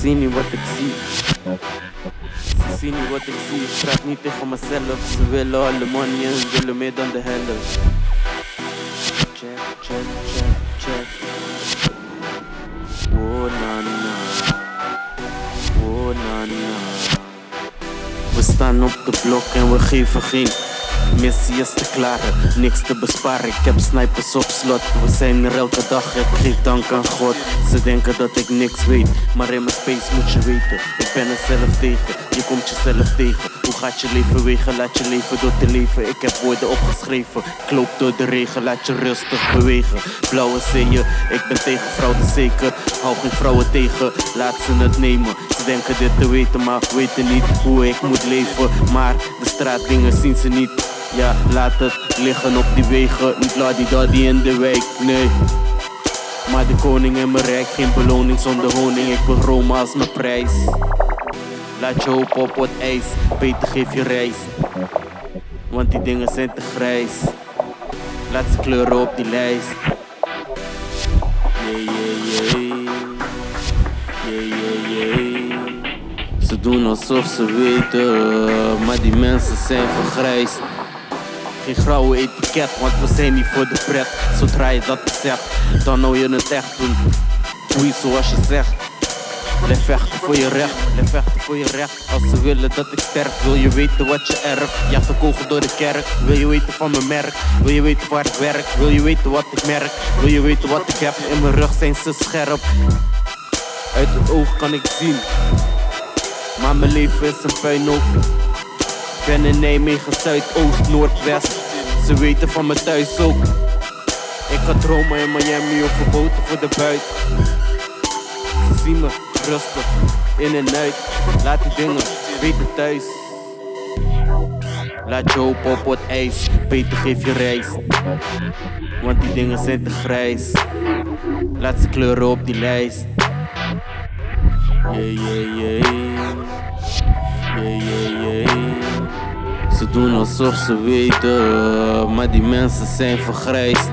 zien niet wat ik zie. Ze zien niet wat ik zie. Ik praat niet tegen mezelf. Ze willen alle money en willen meer dan de helft. Check, check, check, check. Oh na na. Oh na na. We staan op de blok en we geven geen missie is te klaren, niks te besparen. Ik heb snipers op slot, we zijn er elke dag. Ik geef dank aan God. Ze denken dat ik niks weet, maar in mijn space moet je weten. Ik ben er zelf tegen, je komt jezelf tegen. Hoe gaat je leven wegen? Laat je leven door te leven. Ik heb woorden opgeschreven, ik loop door de regen, laat je rustig bewegen. Blauwe zeeën, ik ben tegen fraude zeker. Hou geen vrouwen tegen, laat ze het nemen. Ze denken dit te weten, maar weten niet hoe ik moet leven. Maar de straatdingen zien ze niet. Ja, laat het liggen op die wegen. Niet laat die daddy in de wijk, nee. Maar de koning in mijn rijk, geen beloning zonder honing. Ik wil Rome als mijn prijs. Laat je hoop op wat ijs, beter geef je rijst. Want die dingen zijn te grijs. Laat ze kleuren op die lijst. Yeah, yeah, yeah. Yeah, yeah, yeah. Ze doen alsof ze weten, maar die mensen zijn vergrijsd. Geen grauwe etiket, want we zijn niet voor de pret. Zodra je dat zegt, dan nou je het echt doen. Doe je zoals je zegt. Blijf vechten voor je recht, blijf vechten voor je recht. Als ze willen dat ik sterf, wil je weten wat je. Jaag de kogel door de kerk, wil je weten van mijn merk. Wil je weten waar ik werk, wil je weten wat ik merk. Wil je weten wat ik heb, in mijn rug zijn ze scherp. Uit het oog kan ik zien, maar mijn leven is een puinhoop. Ben in Nijmegen, Zuidoost, Noordwest. Ze weten van mijn thuis ook. Ik had dromen in Miami over boten voor de buit. Ze zien me rustig, in en uit. Laat die dingen weten thuis. Laat je hoop op wat ijs, beter geef je rijst. Want die dingen zijn te grijs. Laat ze kleuren op die lijst. Yeah, yeah, yeah. Ze doen alsof ze weten, maar die mensen zijn vergrijsd.